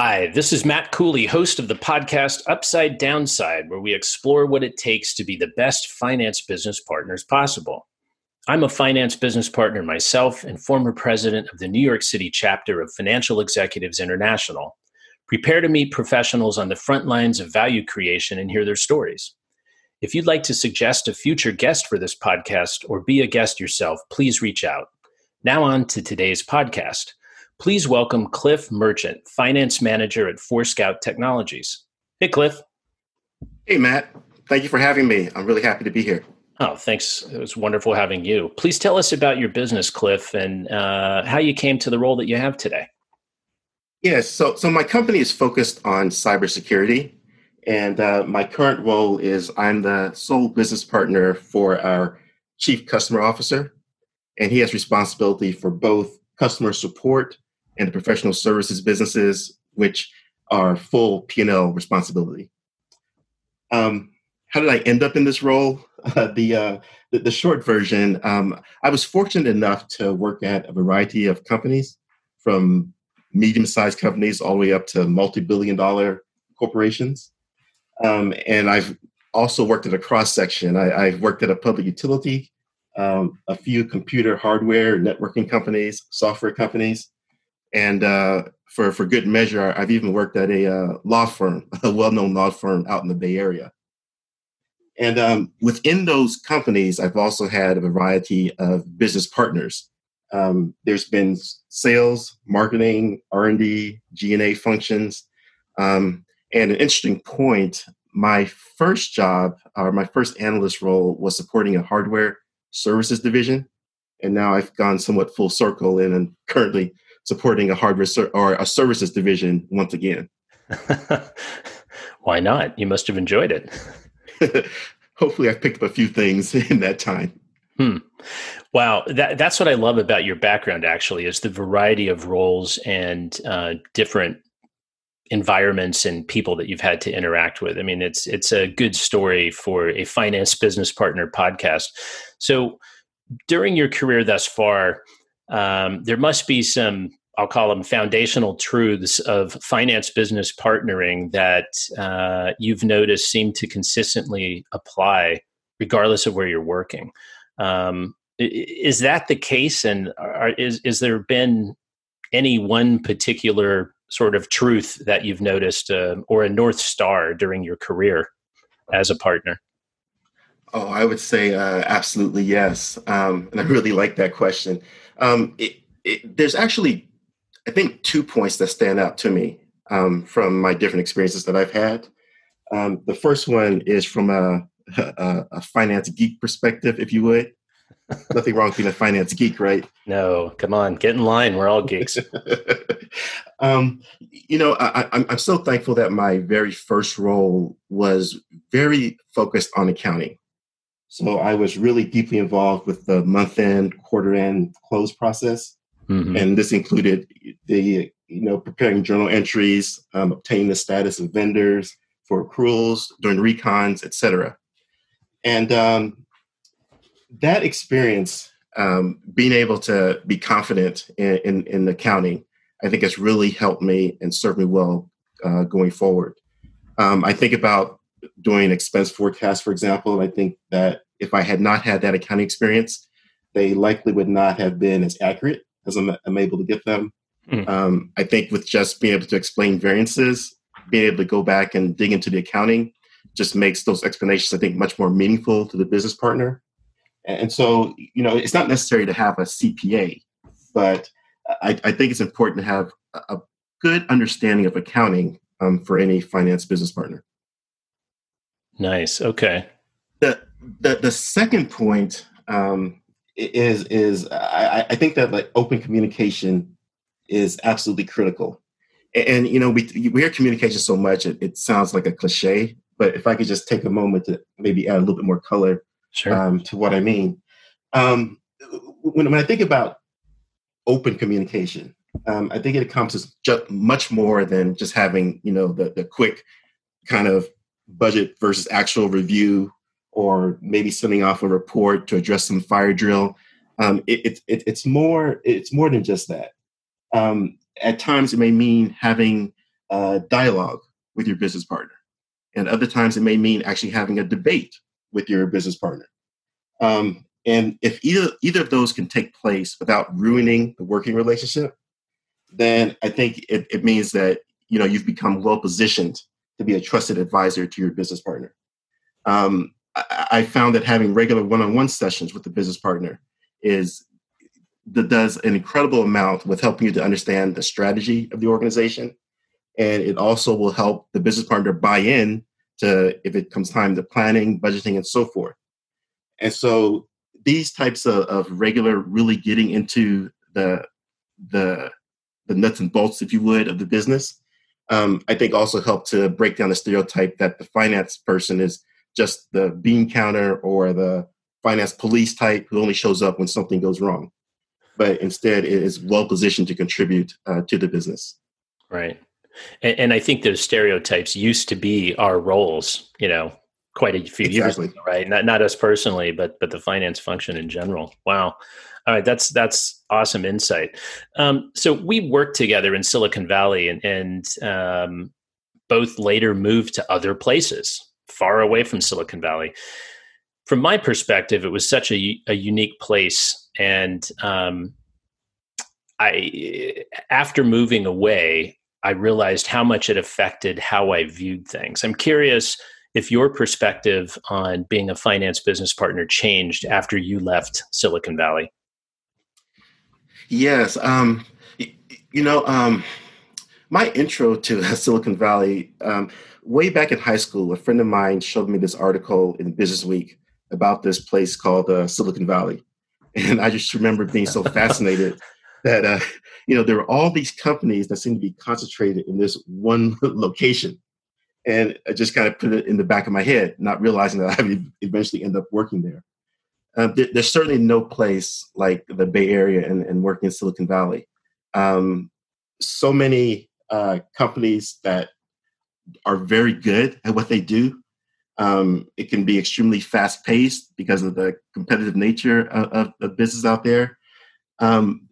Hi, this is Matt Cooley, host of the podcast Upside Downside, where we explore what it takes to be the best finance business partners possible. I'm a finance business partner myself and former president of the New York City chapter of Financial Executives International. Prepare to meet professionals on the front lines of value creation and hear their stories. If you'd like to suggest a future guest for this podcast or be a guest yourself, please reach out. Now, on to today's podcast. Please welcome Cliff Merchant, Finance Manager at Forescout Technologies. Hey, Cliff. Hey, Matt. Thank you for having me. I'm really happy to be here. Oh, thanks. It was wonderful having you. Please tell us about your business, Cliff, and uh, how you came to the role that you have today. Yes. So, so my company is focused on cybersecurity, and uh, my current role is I'm the sole business partner for our chief customer officer, and he has responsibility for both customer support and the professional services businesses, which are full P&L responsibility. Um, how did I end up in this role? Uh, the, uh, the, the short version, um, I was fortunate enough to work at a variety of companies, from medium-sized companies all the way up to multi-billion-dollar corporations. Um, and I've also worked at a cross section. I, have worked at a public utility, um, a few computer hardware, networking companies, software companies, and uh, for for good measure, I've even worked at a uh, law firm, a well-known law firm out in the Bay Area. And um, within those companies, I've also had a variety of business partners. Um, there's been sales, marketing, R&D, G&A functions. Um, and an interesting point, my first job, or my first analyst role was supporting a hardware services division. And now I've gone somewhat full circle and I'm currently supporting a hardware ser- or a services division once again. Why not? You must have enjoyed it. Hopefully, I've picked up a few things in that time. Hmm. Wow, that, that's what I love about your background. Actually, is the variety of roles and uh, different environments and people that you've had to interact with. I mean, it's it's a good story for a finance business partner podcast. So, during your career thus far, um, there must be some I'll call them foundational truths of finance business partnering that uh, you've noticed seem to consistently apply regardless of where you're working. Um, is that the case? And are, is, is there been any one particular sort of truth that you've noticed uh, or a North Star during your career as a partner? Oh, I would say uh, absolutely yes. Um, and I really like that question. Um, it, it, there's actually, I think, two points that stand out to me um, from my different experiences that I've had. Um, the first one is from a, a, a, finance geek perspective, if you would. Nothing wrong with being a finance geek, right? No, come on, get in line. We're all geeks. um, you know, I, I'm, I'm so thankful that my very first role was very focused on accounting. So I was really deeply involved with the month end, quarter end close process. Mm-hmm. And this included the, you know, preparing journal entries, um, obtaining the status of vendors for accruals, doing recons, etc. And um, that experience, um, being able to be confident in, in, in, accounting, I think has really helped me and served me well uh, going forward. Um, I think about doing expense forecasts, for example. And I think that if I had not had that accounting experience, they likely would not have been as accurate as I'm, I'm able to get them. Mm. Um, I think with just being able to explain variances, being able to go back and dig into the accounting just makes those explanations, I think, much more meaningful to the business partner. And so, you know, it's not necessary to have a CPA, but I, I think it's important to have a good understanding of accounting um, for any finance business partner. Nice. Okay. The the the second point um, is is I, I think that like open communication is absolutely critical. And, and you know we we hear communication so much it, it, sounds like a cliche, but if I could just take a moment to maybe add a little bit more color sure. um, to what I mean. Um, when, when I think about open communication, um, I think it encompasses just much more than just having you know the the quick kind of budget versus actual review, or maybe sending off a report to address some fire drill. Um, it, it, it's more it's more than just that. Um, at times, it may mean having uh, dialogue with your business partner. And other times it may mean actually having a debate with your business partner. Um, and if either either of those can take place without ruining the working relationship, then I think it, it means that you know you've become well positioned to be a trusted advisor to your business partner. Um, I, I, found that having regular one-on-one sessions with the business partner is that does an incredible amount with helping you to understand the strategy of the organization, and it also will help the business partner buy in to if it comes time to planning, budgeting, and so forth. And so these types of, of regular, really getting into the the the nuts and bolts, if you would, of the business, um, I think also help to break down the stereotype that the finance person is just the bean counter or the finance police type who only shows up when something goes wrong, but instead is well positioned to contribute uh, to the business. Right. And, and, I think those stereotypes used to be our roles, you know, quite a few exactly. years ago, right? Not not us personally, but but the finance function in general. Wow. All right, that's that's awesome insight. Um, so we worked together in Silicon Valley, and, and um, both later moved to other places far away from Silicon Valley. From my perspective, it was such a, a unique place, and um, I after moving away, I realized how much it affected how I viewed things. I'm curious if your perspective on being a finance business partner changed after you left Silicon Valley. Yes. Um, you know, um, my intro to Silicon Valley, um, way back in high school, a friend of mine showed me this article in Business Week about this place called uh, Silicon Valley. And I just remember being so fascinated that, uh, you know, there were all these companies that seemed to be concentrated in this one location. And I just kind of put it in the back of my head, not realizing that I would eventually end up working there uh, th- there's certainly no place like the Bay Area and, and working in Silicon Valley. Um, so many uh, companies that are very good at what they do. Um, it can be extremely fast paced because of the competitive nature of, of business out there. Um,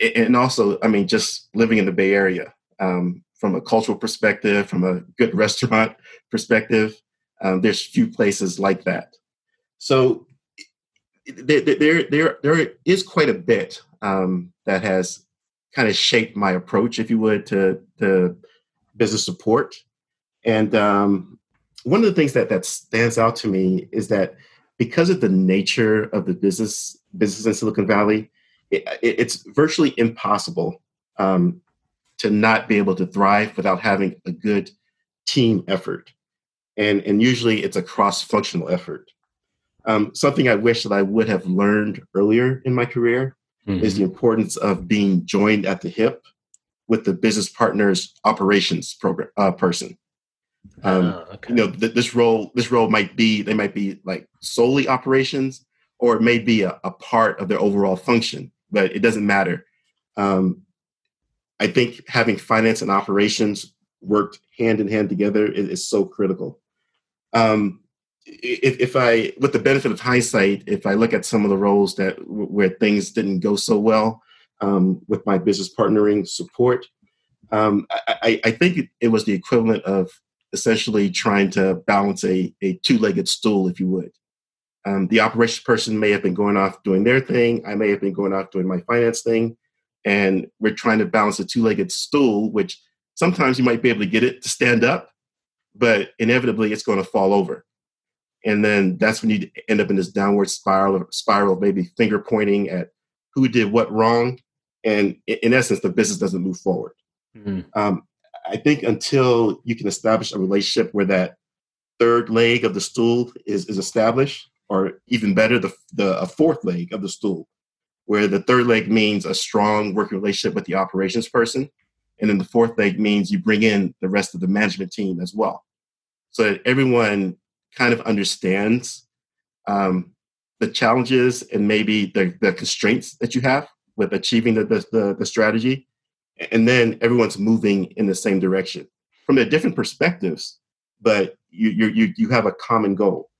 and also, I mean, just living in the Bay Area um, from a cultural perspective, from a good restaurant perspective, um, there's few places like that. So there, there, there, there is quite a bit um, that has kind of shaped my approach, if you would, to, to business support. And um, one of the things that, that stands out to me is that because of the nature of the business business in Silicon Valley, it, it, it's virtually impossible um, to not be able to thrive without having a good team effort. And, and usually it's a cross functional effort. Um, something I wish that I would have learned earlier in my career mm-hmm. is the importance of being joined at the hip with the business partner's operations program uh, person. Um, oh, okay. You know, th- this role this role might be they might be like solely operations, or it may be a, a part of their overall function, but it doesn't matter. Um, I think having finance and operations worked hand in hand together is, is so critical. Um, if, if I, with the benefit of hindsight, if I look at some of the roles that where things didn't go so well um, with my business partnering support, um, I, I, think it was the equivalent of essentially trying to balance a, a two-legged stool, if you would. Um, the operations person may have been going off doing their thing. I may have been going off doing my finance thing, and we're trying to balance a two-legged stool, which sometimes you might be able to get it to stand up, but inevitably it's going to fall over and then that's when you end up in this downward spiral spiral of maybe finger pointing at who did what wrong and in essence the business doesn't move forward mm-hmm. um, i think until you can establish a relationship where that third leg of the stool is, is established or even better the, the a fourth leg of the stool where the third leg means a strong working relationship with the operations person and then the fourth leg means you bring in the rest of the management team as well so that everyone kind of understands um, the challenges and maybe the, the constraints that you have with achieving the, the, the, strategy. And then everyone's moving in the same direction from their different perspectives, but you, you, you have a common goal.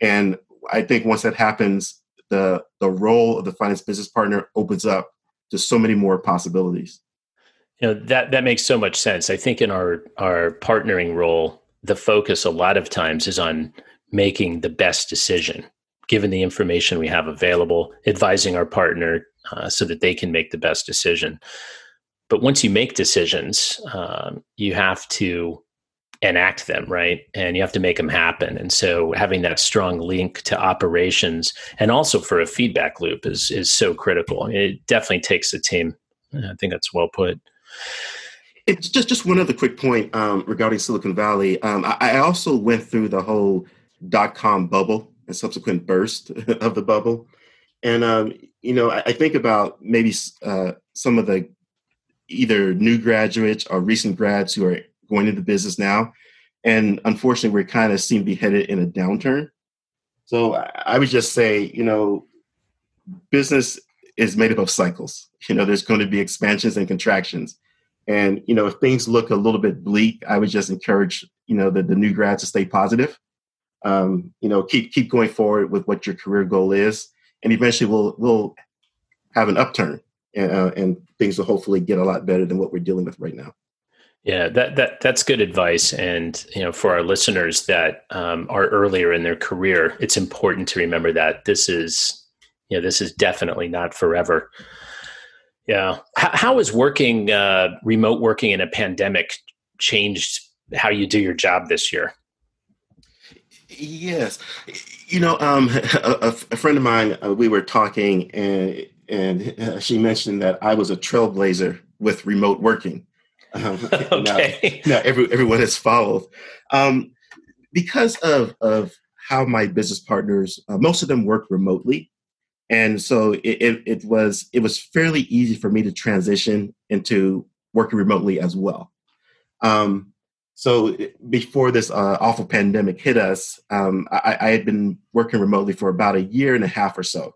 And I think once that happens, the, the role of the finance business partner opens up to so many more possibilities. You know that that makes so much sense. I think in our our partnering role, the focus a lot of times is on making the best decision, given the information we have available, advising our partner uh, so that they can make the best decision. But once you make decisions, um, you have to enact them, right? And you have to make them happen. And so having that strong link to operations and also for a feedback loop is is so critical. It definitely takes a team. I think that's well put. It's just just one other quick point um, regarding Silicon Valley. Um, I, I, also went through the whole dot com bubble and subsequent burst of the bubble, and um, you know I, I, think about maybe uh, some of the either new graduates or recent grads who are going into business now. And unfortunately, we're kind of seem to be headed in a downturn. So I would just say, you know, business is made up of cycles. You know, there's going to be expansions and contractions. And, you know, if things look a little bit bleak, I would just encourage, you know, the, the new grads to stay positive. Um, you know, keep keep going forward with what your career goal is. And eventually we'll we'll have an upturn and, uh, and things will hopefully get a lot better than what we're dealing with right now. Yeah, that that that's good advice. And you know, for our listeners that um, are earlier in their career, it's important to remember that this is you know this is definitely not forever. Yeah, how, how is working uh, remote working in a pandemic changed how you do your job this year? Yes, you know, um, a, a, friend of mine, uh, we were talking, and and she mentioned that I was a trailblazer with remote working. Um, okay. now, now every, everyone has followed. Um, because of, of how my business partners, uh, most of them work remotely. And so it, it, it, was it was fairly easy for me to transition into working remotely as well. Um, so before this uh, awful pandemic hit us, um, I, I, had been working remotely for about a year and a half or so.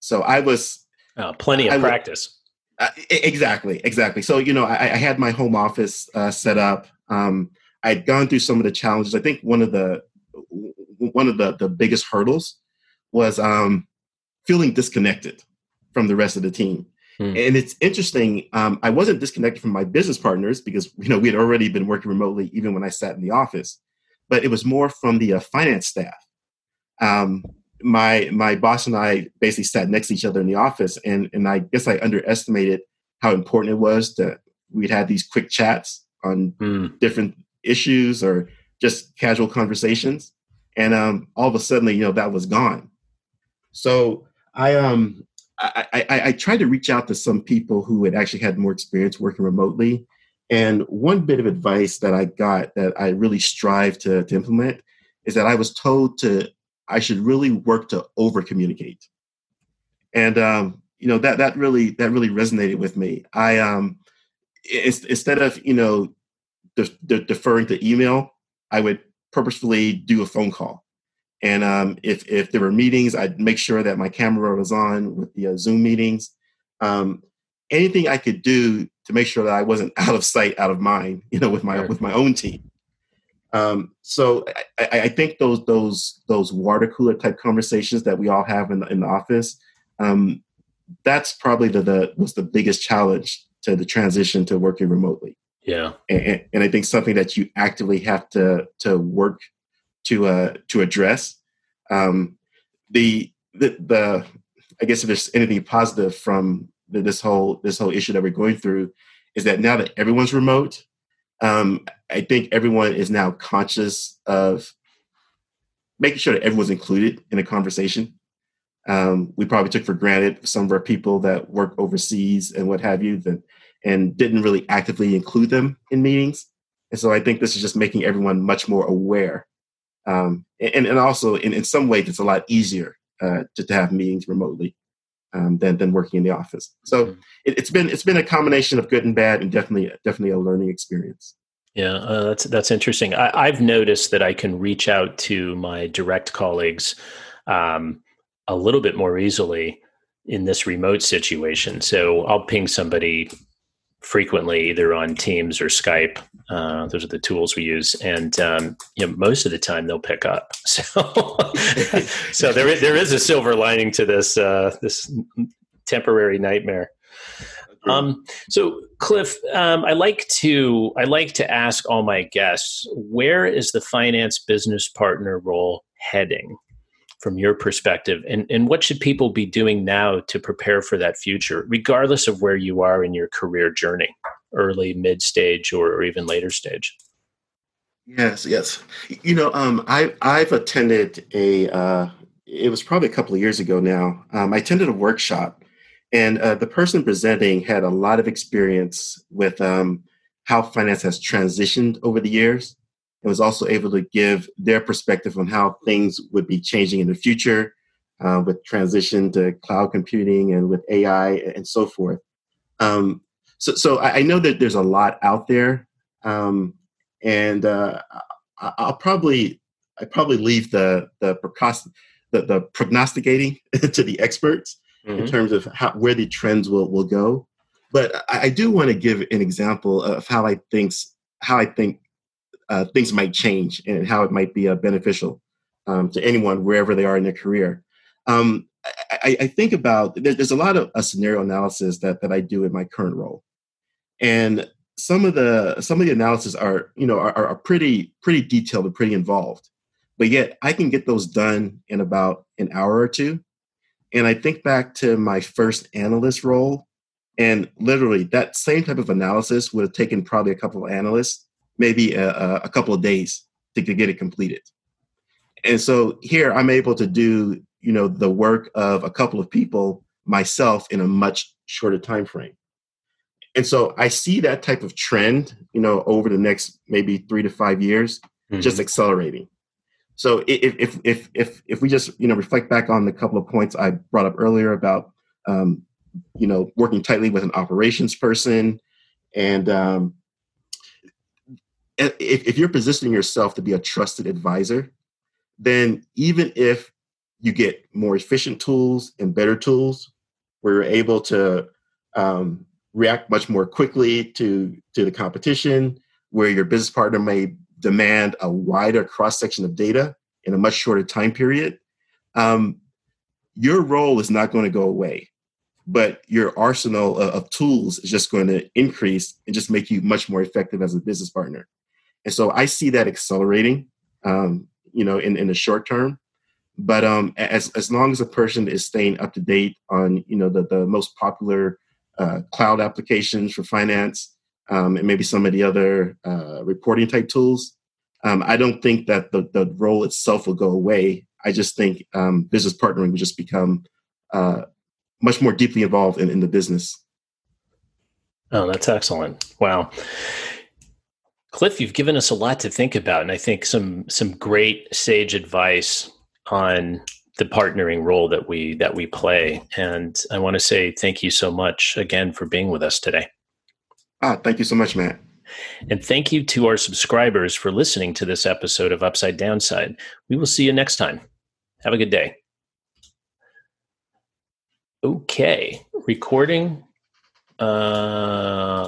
So I was oh, plenty of I, practice. Uh, exactly, exactly. So you know, I, I had my home office uh, set up. Um, I'd gone through some of the challenges. I think one of the one of the the biggest hurdles was um, feeling disconnected from the rest of the team. Hmm. And it's interesting. Um, I wasn't disconnected from my business partners because you know we had already been working remotely even when I sat in the office, but it was more from the uh, finance staff. Um, my my boss and I basically sat next to each other in the office, and and I guess I underestimated how important it was that we'd have these quick chats on mm. different issues or just casual conversations, and um, all of a sudden, you know, that was gone. So I um I, I, I tried to reach out to some people who had actually had more experience working remotely, and one bit of advice that I got that I really strive to, to implement is that I was told to I should really work to over communicate. And um, you know that that really that really resonated with me. I um, instead of you know de- de- deferring to email, I would purposefully do a phone call. And um, if if there were meetings, I'd make sure that my camera was on with the uh, Zoom meetings. Um, anything I could do to make sure that I wasn't out of sight, out of mind, you know, with my with my own team. Um, so I, I, think those those those water cooler type conversations that we all have in the, in the office, um, that's probably the, the was the biggest challenge to the transition to working remotely. Yeah, and, and I think something that you actively have to to work to uh, to address. Um, the, the the I guess if there's anything positive from the, this whole this whole issue that we're going through, is that now that everyone's remote, um, I think everyone is now conscious of making sure that everyone's included in a conversation. Um, we probably took for granted some of our people that work overseas and what have you, that, and didn't really actively include them in meetings. And so I think this is just making everyone much more aware. Um, and, and also, in, in some ways, it's a lot easier uh, to, to have meetings remotely um, than than working in the office. So mm-hmm. it, has been it's been a combination of good and bad, and definitely definitely a learning experience. Yeah, uh, that's that's interesting. I, have noticed that I can reach out to my direct colleagues um, a little bit more easily in this remote situation. So I'll ping somebody frequently, either on Teams or Skype. Uh, those are the tools we use, and um, you know, most of the time they'll pick up. So, so there there is a silver lining to this uh, this temporary nightmare. Um, so, Cliff, um, I like to I like to ask all my guests, where is the finance business partner role heading from your perspective, and and what should people be doing now to prepare for that future, regardless of where you are in your career journey, early, mid stage, or, or even later stage? Yes, yes. You know, um, I I've attended a. Uh, it was probably a couple of years ago now. Um, I attended a workshop and uh, the person presenting had a lot of experience with um, how finance has transitioned over the years and was also able to give their perspective on how things would be changing in the future uh, with transition to cloud computing and with AI and so forth. Um, so, so I know that there's a lot out there, um, and uh, I'll probably I probably leave the the, the, the prognosticating to the experts mm-hmm. in terms of how, where the trends will, will go. But I, I do want to give an example of how I think how I think uh, things might change and how it might be uh, beneficial um, to anyone wherever they are in their career. Um, I, I, think about there's a lot of a scenario analysis that that I do in my current role, and some of the some of the analysis are you know are, are pretty pretty detailed and pretty involved, but yet I can get those done in about an hour or two, and I think back to my first analyst role, and literally that same type of analysis would have taken probably a couple of analysts, maybe a, a couple of days to get it completed. And so here I'm able to do, you know, the work of a couple of people myself in a much shorter time frame. And so I see that type of trend, you know, over the next maybe three to five years, mm-hmm. just accelerating. So if if if if if we just you know reflect back on the couple of points I brought up earlier about um, you know working tightly with an operations person, and um, if if you're positioning yourself to be a trusted advisor, then even if you get more efficient tools and better tools, where you're able to um, react much more quickly to to the competition, where your business partner may demand a wider cross section of data in a much shorter time period, um, your role is not going to go away, but your arsenal of, of, tools is just going to increase and just make you much more effective as a business partner. And so I see that accelerating, um, you know, in, in the short term. But um, as as long as a person is staying up to date on, you know, the the most popular uh, cloud applications for finance, um, and maybe some of the other uh, reporting type tools. Um, I don't think that the, the role itself will go away. I just think um, business partnering will just become uh, much more deeply involved in, in the business. Oh, that's excellent. Wow. Cliff, you've given us a lot to think about, and I think some some great sage advice on the partnering role that we that we play. And I want to say thank you so much again for being with us today. Ah, thank you so much, Matt. And thank you to our subscribers for listening to this episode of Upside Downside. We will see you next time. Have a good day. Okay, recording. Uh,